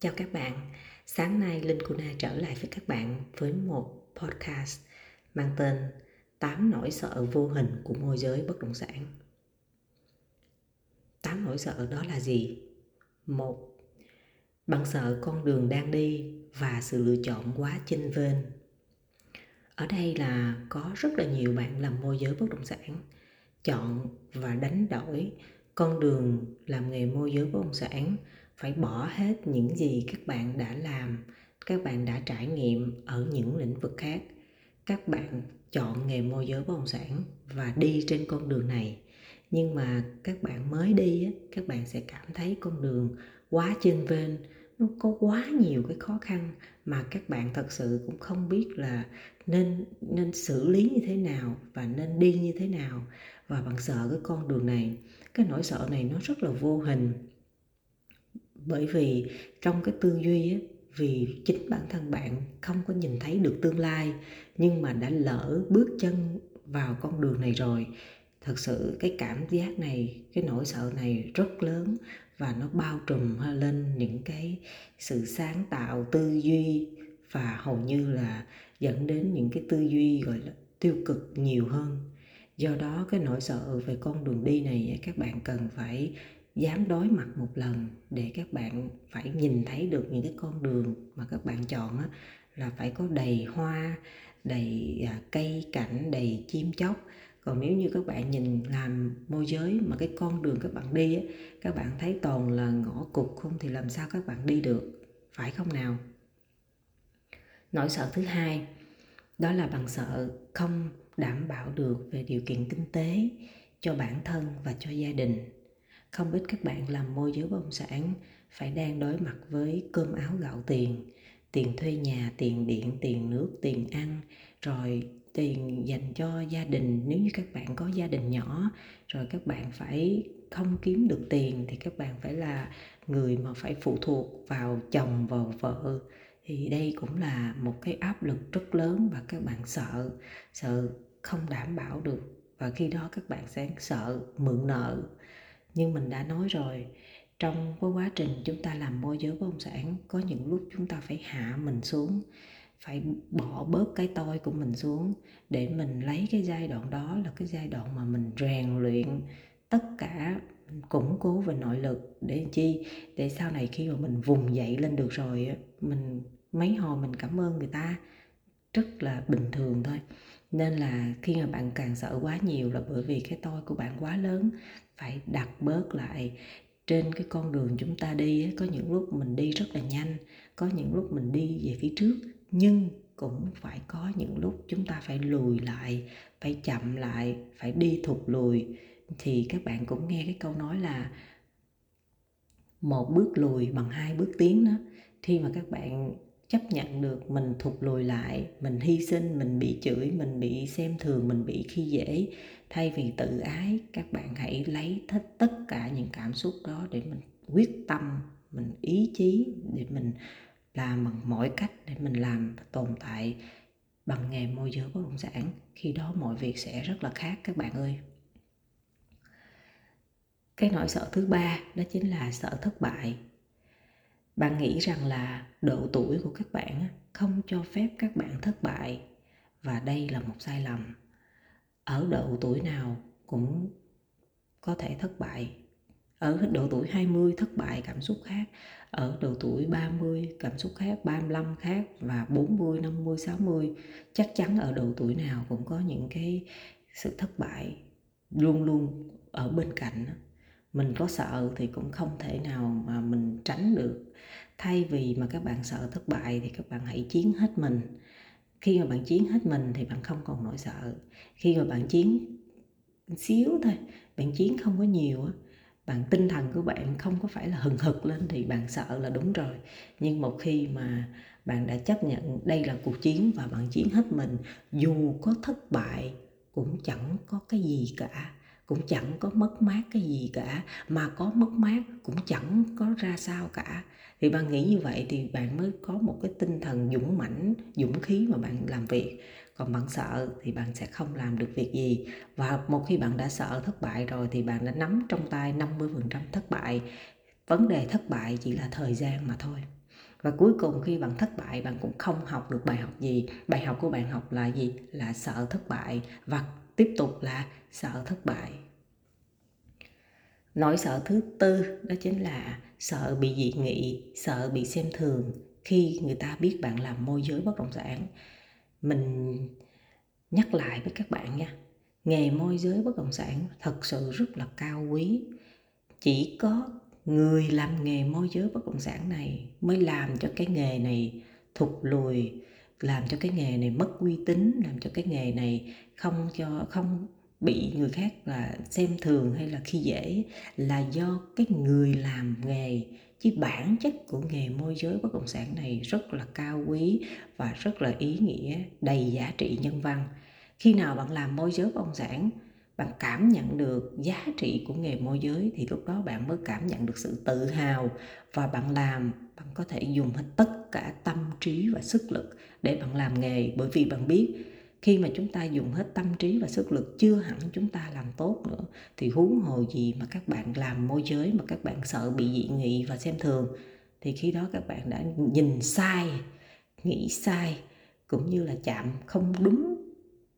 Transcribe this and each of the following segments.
Chào các bạn, sáng nay Linh Kuna trở lại với các bạn với một podcast mang tên 8 nỗi sợ vô hình của môi giới bất động sản. 8 nỗi sợ đó là gì? Một, bạn sợ con đường đang đi và sự lựa chọn quá chênh vênh. Ở đây là có rất là nhiều bạn làm môi giới bất động sản chọn và đánh đổi con đường làm nghề môi giới bất động sản, phải bỏ hết những gì các bạn đã làm, các bạn đã trải nghiệm ở những lĩnh vực khác. Các bạn chọn nghề môi giới bất động sản và đi trên con đường này. Nhưng mà các bạn mới đi các bạn sẽ cảm thấy con đường quá chênh vênh, nó có quá nhiều cái khó khăn mà các bạn thật sự cũng không biết là nên nên xử lý như thế nào và nên đi như thế nào. Và bạn sợ cái con đường này cái nỗi sợ này nó rất là vô hình. Bởi vì trong cái tư duy ấy, vì chính bản thân bạn không có nhìn thấy được tương lai nhưng mà đã lỡ bước chân vào con đường này rồi thật sự cái cảm giác này cái nỗi sợ này rất lớn và nó bao trùm lên những cái sự sáng tạo tư duy và hầu như là dẫn đến những cái tư duy gọi là tiêu cực nhiều hơn do đó cái nỗi sợ về con đường đi này các bạn cần phải dám đối mặt một lần để các bạn phải nhìn thấy được những cái con đường mà các bạn chọn á, là phải có đầy hoa đầy à, cây cảnh đầy chim chóc. Còn nếu như các bạn nhìn làm môi giới mà cái con đường các bạn đi á, các bạn thấy toàn là ngõ cụt không thì làm sao các bạn đi được phải không nào? Nỗi sợ thứ hai đó là bạn sợ không đảm bảo được về điều kiện kinh tế cho bản thân và cho gia đình. Không ít các bạn làm môi giới bất động sản phải đang đối mặt với cơm áo gạo tiền tiền thuê nhà, tiền điện, tiền nước, tiền ăn, rồi tiền dành cho gia đình. Nếu như các bạn có gia đình nhỏ, rồi các bạn phải không kiếm được tiền, thì các bạn phải là người mà phải phụ thuộc vào chồng, vào vợ. Thì đây cũng là một cái áp lực rất lớn và các bạn sợ sợ không đảm bảo được. Và khi đó các bạn sẽ sợ, mượn nợ. Nhưng mình đã nói rồi, trong cái quá trình chúng ta làm môi giới bất động sản, có những lúc chúng ta phải hạ mình xuống, phải bỏ bớt cái tôi của mình xuống để mình lấy cái giai đoạn đó là cái giai đoạn mà mình rèn luyện tất cả củng cố về nội lực để chi, để sau này khi mà mình vùng dậy lên được rồi mình, mấy hồi mình cảm ơn người ta, rất là bình thường thôi nên là khi mà bạn càng sợ quá nhiều là bởi vì cái tôi của bạn quá lớn. Phải đặt bớt lại trên cái con đường chúng ta đi ấy, có những lúc mình đi rất là nhanh có những lúc mình đi về phía trước nhưng cũng phải có những lúc chúng ta phải lùi lại phải chậm lại phải đi thụt lùi. Thì các bạn cũng nghe cái câu nói là một bước lùi bằng hai bước tiến đó. Khi mà các bạn chấp nhận được mình thụt lùi lại, mình hy sinh, mình bị chửi, mình bị xem thường, mình bị khi dễ. Thay vì tự ái, các bạn hãy lấy hết tất cả những cảm xúc đó để mình quyết tâm, mình ý chí để mình làm bằng mọi cách để mình làm và tồn tại bằng nghề môi giới bất động sản. Khi đó mọi việc sẽ rất là khác, các bạn ơi. Cái nỗi sợ thứ ba đó chính là sợ thất bại bạn nghĩ rằng là độ tuổi của các bạn không cho phép các bạn thất bại, và đây là một sai lầm. Ở độ tuổi nào cũng có thể thất bại. Ở độ tuổi 20 thất bại cảm xúc khác, ở độ tuổi 30 cảm xúc khác 35 khác và 40 50 60 chắc chắn ở độ tuổi nào cũng có những cái sự thất bại luôn luôn ở bên cạnh mình có sợ thì cũng không thể nào mà mình tránh được. Thay vì mà các bạn sợ thất bại thì các bạn hãy chiến hết mình. Khi mà bạn chiến hết mình thì bạn không còn nỗi sợ. Khi mà bạn chiến xíu thôi, bạn chiến không có nhiều á, bạn tinh thần của bạn không có phải là hừng hực lên thì bạn sợ là đúng rồi. Nhưng một khi mà bạn đã chấp nhận đây là cuộc chiến và bạn chiến hết mình, dù có thất bại cũng chẳng có cái gì cả cũng chẳng có mất mát cái gì cả, mà có mất mát cũng chẳng có ra sao cả. Thì bạn nghĩ như vậy thì bạn mới có một cái tinh thần dũng mãnh, dũng khí mà bạn làm việc. Còn bạn sợ thì bạn sẽ không làm được việc gì. Và một khi bạn đã sợ thất bại rồi thì bạn đã nắm trong tay 50% thất bại. Vấn đề thất bại chỉ là thời gian mà thôi. Và cuối cùng khi bạn thất bại, bạn cũng không học được bài học gì. Bài học của bạn học là gì? Là sợ thất bại. Và tiếp tục là sợ thất bại. Nỗi sợ thứ tư đó chính là sợ bị dị nghị, sợ bị xem thường khi người ta biết bạn làm môi giới bất động sản. Mình nhắc lại với các bạn nha, nghề môi giới bất động sản thật sự rất là cao quý. Chỉ có người làm nghề môi giới bất động sản này mới làm cho cái nghề này thụt lùi, làm cho cái nghề này mất uy tín, làm cho cái nghề này không cho, không bị người khác là xem thường hay là khi dễ là do cái người làm nghề. Chứ bản chất của nghề môi giới bất động sản này rất là cao quý và rất là ý nghĩa, đầy giá trị nhân văn. Khi nào bạn làm môi giới bất động sản, bạn cảm nhận được giá trị của nghề môi giới thì lúc đó bạn mới cảm nhận được sự tự hào và bạn làm, bạn có thể dùng hết tất cả tâm trí và sức lực để bạn làm nghề. Bởi vì bạn biết khi mà chúng ta dùng hết tâm trí và sức lực chưa hẳn chúng ta làm tốt nữa, thì huống hồ gì mà các bạn làm môi giới, mà các bạn sợ bị dị nghị và xem thường, thì khi đó các bạn đã nhìn sai, nghĩ sai, cũng như là chạm không đúng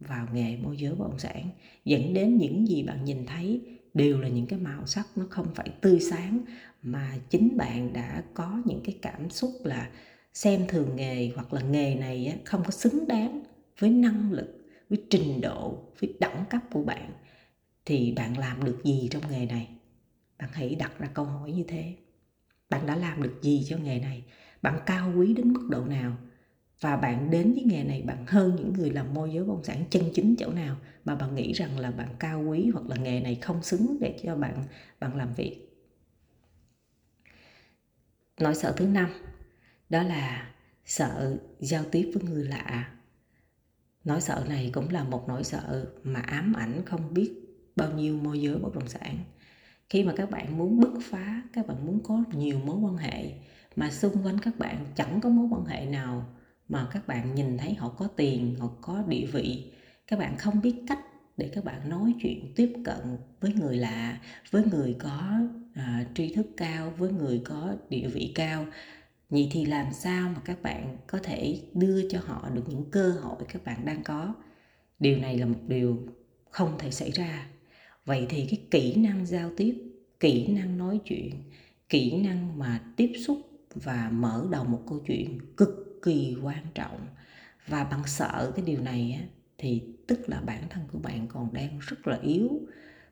vào nghề môi giới bất động sản. Dẫn đến những gì bạn nhìn thấy đều là những cái màu sắc nó không phải tươi sáng, mà chính bạn đã có những cái cảm xúc là xem thường nghề hoặc là nghề này không có xứng đáng với năng lực, với trình độ, với đẳng cấp của bạn, thì bạn làm được gì trong nghề này? Bạn hãy đặt ra câu hỏi như thế. Bạn đã làm được gì cho nghề này? Bạn cao quý đến mức độ nào? Và bạn đến với nghề này bạn hơn những người làm môi giới bất động sản chân chính chỗ nào mà bạn nghĩ rằng là bạn cao quý hoặc là nghề này không xứng để cho bạn bạn làm việc? Nỗi sợ thứ năm, đó là sợ giao tiếp với người lạ nỗi sợ này cũng là một nỗi sợ mà ám ảnh không biết bao nhiêu môi giới bất động sản. Khi mà các bạn muốn bứt phá các bạn muốn có nhiều mối quan hệ mà xung quanh các bạn chẳng có mối quan hệ nào mà các bạn nhìn thấy họ có tiền họ có địa vị các bạn không biết cách để các bạn nói chuyện tiếp cận với người lạ với người có à, tri thức cao với người có địa vị cao vậy thì làm sao mà các bạn có thể đưa cho họ được những cơ hội các bạn đang có? Điều này là một điều không thể xảy ra. Vậy thì cái kỹ năng giao tiếp kỹ năng nói chuyện kỹ năng mà tiếp xúc và mở đầu một câu chuyện cực kỳ quan trọng. Và bạn sợ cái điều này á, thì tức là bản thân của bạn còn đang rất là yếu.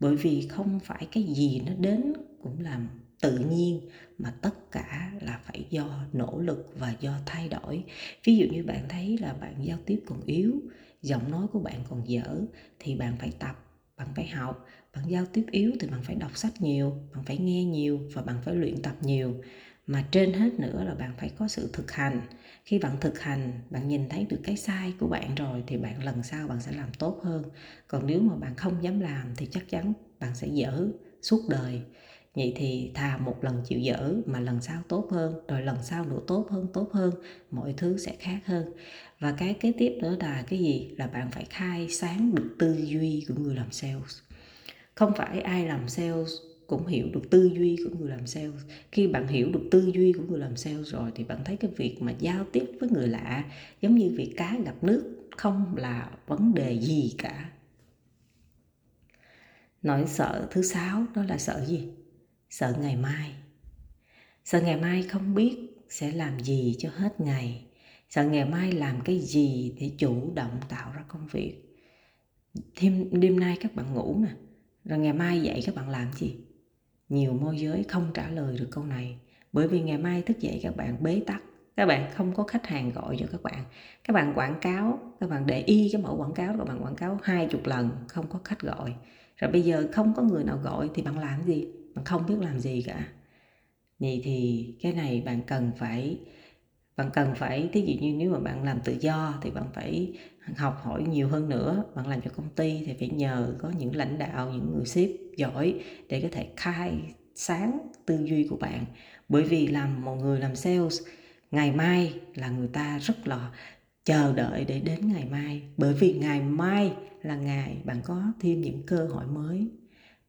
Bởi vì không phải cái gì nó đến cũng làm tự nhiên mà tất cả là phải do nỗ lực và do thay đổi. Ví dụ như bạn thấy là bạn giao tiếp còn yếu, giọng nói của bạn còn dở, thì bạn phải tập, bạn phải học. Bạn giao tiếp yếu thì bạn phải đọc sách nhiều, bạn phải nghe nhiều và bạn phải luyện tập nhiều. Mà trên hết nữa là bạn phải có sự thực hành. Khi bạn thực hành, bạn nhìn thấy được cái sai của bạn rồi thì bạn lần sau bạn sẽ làm tốt hơn. Còn nếu mà bạn không dám làm thì chắc chắn bạn sẽ dở suốt đời vậy thì thà một lần chịu dở mà lần sau tốt hơn, rồi lần sau nữa tốt hơn tốt hơn, mọi thứ sẽ khác hơn. Và cái kế tiếp nữa là cái gì? Là bạn phải khai sáng được tư duy của người làm sales. Không phải ai làm sales cũng hiểu được tư duy của người làm sales. Khi bạn hiểu được tư duy của người làm sales rồi thì bạn thấy cái việc mà giao tiếp với người lạ giống như việc cá gặp nước, không là vấn đề gì cả. Nỗi sợ thứ sáu đó là sợ gì? Sợ ngày mai. Sợ ngày mai không biết sẽ làm gì cho hết ngày. Sợ ngày mai làm cái gì để chủ động tạo ra công việc. Thêm, đêm nay các bạn ngủ nè rồi ngày mai dậy các bạn làm gì? Nhiều môi giới không trả lời được câu này. Bởi vì ngày mai thức dậy các bạn bế tắc. Các bạn không có khách hàng gọi cho các bạn. Các bạn quảng cáo, các bạn để y cái mẫu quảng cáo, các bạn quảng cáo hai chục lần, không có khách gọi. Rồi bây giờ không có người nào gọi thì bạn làm gì? Bạn không biết làm gì cả. Vậy thì cái này bạn cần phải, bạn cần phải, thí dụ như nếu mà bạn làm tự do thì bạn phải học hỏi nhiều hơn nữa. Bạn làm cho công ty thì phải nhờ có những lãnh đạo, những người sếp giỏi để có thể khai sáng tư duy của bạn. Bởi vì làm, một người làm sales, ngày mai là người ta rất là chờ đợi để đến ngày mai. Bởi vì ngày mai là ngày bạn có thêm những cơ hội mới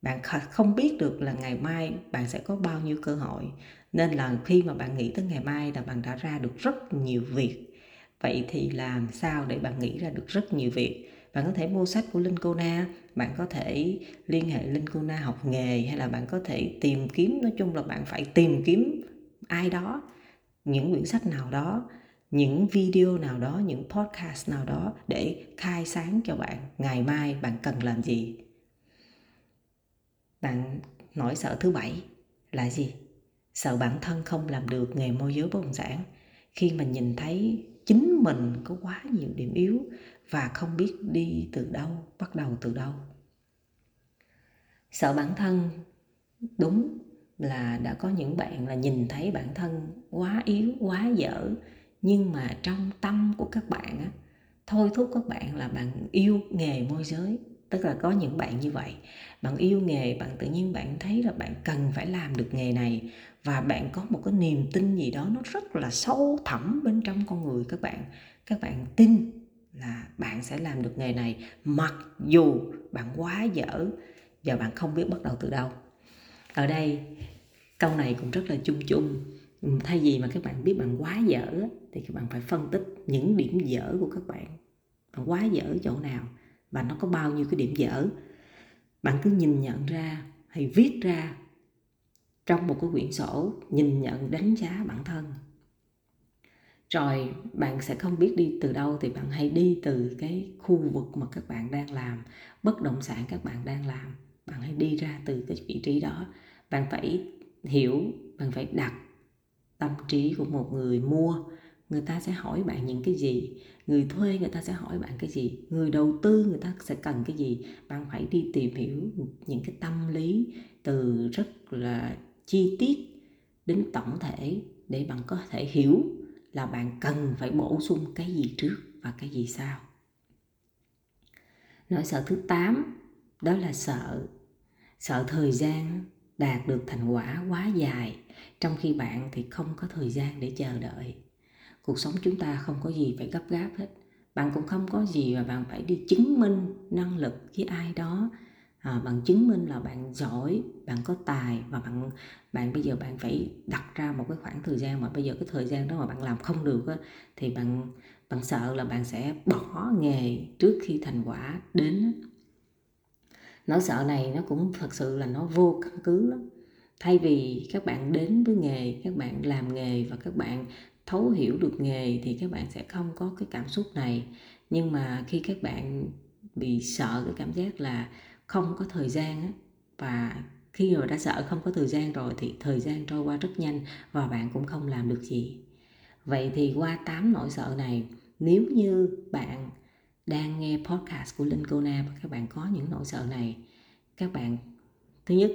bạn không biết được là ngày mai bạn sẽ có bao nhiêu cơ hội. Nên là khi mà bạn nghĩ tới ngày mai là bạn đã ra được rất nhiều việc. Vậy thì làm sao để bạn nghĩ ra được rất nhiều việc? Bạn có thể mua sách của linh cô na, bạn có thể liên hệ linh cô na học nghề, hay là bạn có thể tìm kiếm, nói chung là bạn phải tìm kiếm ai đó, những quyển sách nào đó, những video nào đó, những podcast nào đó để khai sáng cho bạn ngày mai bạn cần làm gì bạn nỗi sợ thứ bảy là gì? Sợ bản thân không làm được nghề môi giới bất động sản, khi mình nhìn thấy chính mình có quá nhiều điểm yếu và không biết đi từ đâu, bắt đầu từ đâu. Sợ bản thân, đúng là đã có những bạn là nhìn thấy bản thân quá yếu, quá dở, nhưng mà trong tâm của các bạn á, thôi thúc các bạn là bạn yêu nghề môi giới tức là có những bạn như vậy. Bạn yêu nghề, bạn tự nhiên bạn thấy là bạn cần phải làm được nghề này. Và bạn có một cái niềm tin gì đó nó rất là sâu thẳm bên trong con người các bạn. Các bạn tin là bạn sẽ làm được nghề này, mặc dù bạn quá dở và bạn không biết bắt đầu từ đâu. Ở đây, câu này cũng rất là chung chung. Thay vì mà các bạn biết bạn quá dở thì các bạn phải phân tích những điểm dở của các bạn. Bạn quá dở chỗ nào? Và nó có bao nhiêu cái điểm dở. Bạn cứ nhìn nhận ra hay viết ra trong một cái quyển sổ, nhìn nhận, đánh giá bản thân. Rồi bạn sẽ không biết đi từ đâu thì bạn hãy đi từ cái khu vực mà các bạn đang làm, bất động sản các bạn đang làm. Bạn hãy đi ra từ cái vị trí đó. Bạn phải hiểu, bạn phải đặt tâm trí của một người mua người ta sẽ hỏi bạn những cái gì? Người thuê người ta sẽ hỏi bạn cái gì? Người đầu tư người ta sẽ cần cái gì? Bạn phải đi tìm hiểu những cái tâm lý từ rất là chi tiết đến tổng thể để bạn có thể hiểu là bạn cần phải bổ sung cái gì trước và cái gì sau. Nỗi sợ thứ 8 đó là sợ. Sợ thời gian đạt được thành quả quá dài, trong khi bạn thì không có thời gian để chờ đợi cuộc sống chúng ta không có gì phải gấp gáp hết. Bạn cũng không có gì mà bạn phải đi chứng minh năng lực với ai đó. À, bạn chứng minh là bạn giỏi bạn có tài và bạn bạn bây giờ bạn phải đặt ra một cái khoảng thời gian mà bây giờ cái thời gian đó mà bạn làm không được á, thì bạn bạn sợ là bạn sẽ bỏ nghề trước khi thành quả đến nỗi sợ này nó cũng thật sự là nó vô căn cứ lắm. Thay vì các bạn đến với nghề các bạn làm nghề và các bạn thấu hiểu được nghề thì các bạn sẽ không có cái cảm xúc này. Nhưng mà khi các bạn bị sợ cái cảm giác là không có thời gian á, và khi mà đã sợ không có thời gian rồi thì thời gian trôi qua rất nhanh và bạn cũng không làm được gì. Vậy thì qua 8 nỗi sợ này, nếu như bạn đang nghe podcast của Linh Cô Na và các bạn có những nỗi sợ này, các bạn, thứ nhất,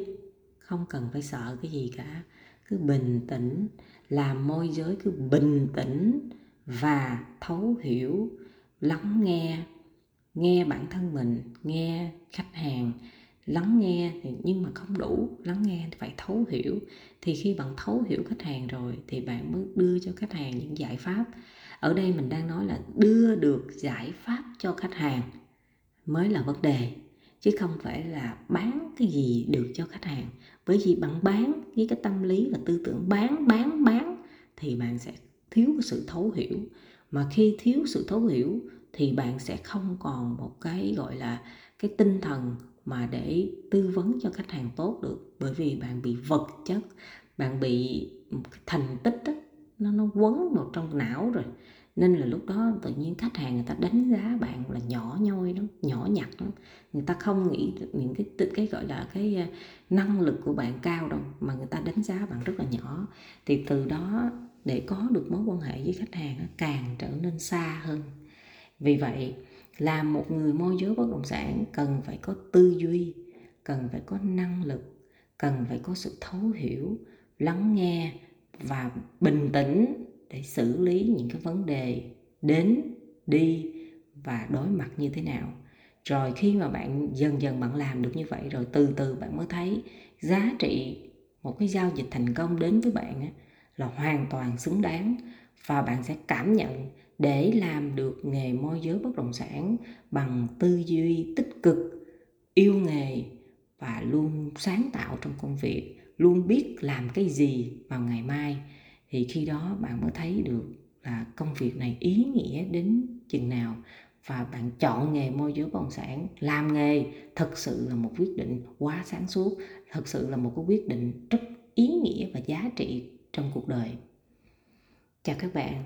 không cần phải sợ cái gì cả. Cứ bình tĩnh là môi giới cứ bình tĩnh và thấu hiểu, lắng nghe nghe bản thân mình, nghe khách hàng. Lắng nghe nhưng mà không đủ, lắng nghe thì phải thấu hiểu. Thì khi bạn thấu hiểu khách hàng rồi thì bạn mới đưa cho khách hàng những giải pháp. Ở đây mình đang nói là đưa được giải pháp cho khách hàng mới là vấn đề, chứ không phải là bán cái gì được cho khách hàng bởi vì bạn bán với cái tâm lý và tư tưởng bán bán bán thì bạn sẽ thiếu cái sự thấu hiểu. Mà khi thiếu sự thấu hiểu thì bạn sẽ không còn một cái gọi là cái tinh thần mà để tư vấn cho khách hàng tốt được. Bởi vì bạn bị vật chất bạn bị thành tích đó, nó nó quấn vào trong não rồi nên là lúc đó tự nhiên khách hàng người ta đánh giá bạn là nhỏ nhoi lắm, nhỏ nhặt lắm. Người ta không nghĩ những cái cái gọi là cái à, năng lực của bạn cao đâu, mà người ta đánh giá bạn rất là nhỏ. Thì từ đó, để có được mối quan hệ với khách hàng càng trở nên xa hơn. Vì vậy làm một người môi giới bất động sản cần phải có tư duy, cần phải có năng lực, cần phải có sự thấu hiểu, lắng nghe và bình tĩnh để xử lý những cái vấn đề đến, đi và đối mặt như thế nào. Rồi khi mà bạn dần dần bạn làm được như vậy rồi, từ từ bạn mới thấy giá trị một cái giao dịch thành công đến với bạn là hoàn toàn xứng đáng. Và bạn sẽ cảm nhận để làm được nghề môi giới bất động sản bằng tư duy tích cực, yêu nghề và luôn sáng tạo trong công việc, luôn biết làm cái gì vào ngày mai thì khi đó bạn mới thấy được là công việc này ý nghĩa đến chừng nào và bạn chọn nghề môi giới bất động sản, làm nghề thật sự là một quyết định quá sáng suốt, thật sự là một cái quyết định rất ý nghĩa và giá trị trong cuộc đời. Chào các bạn.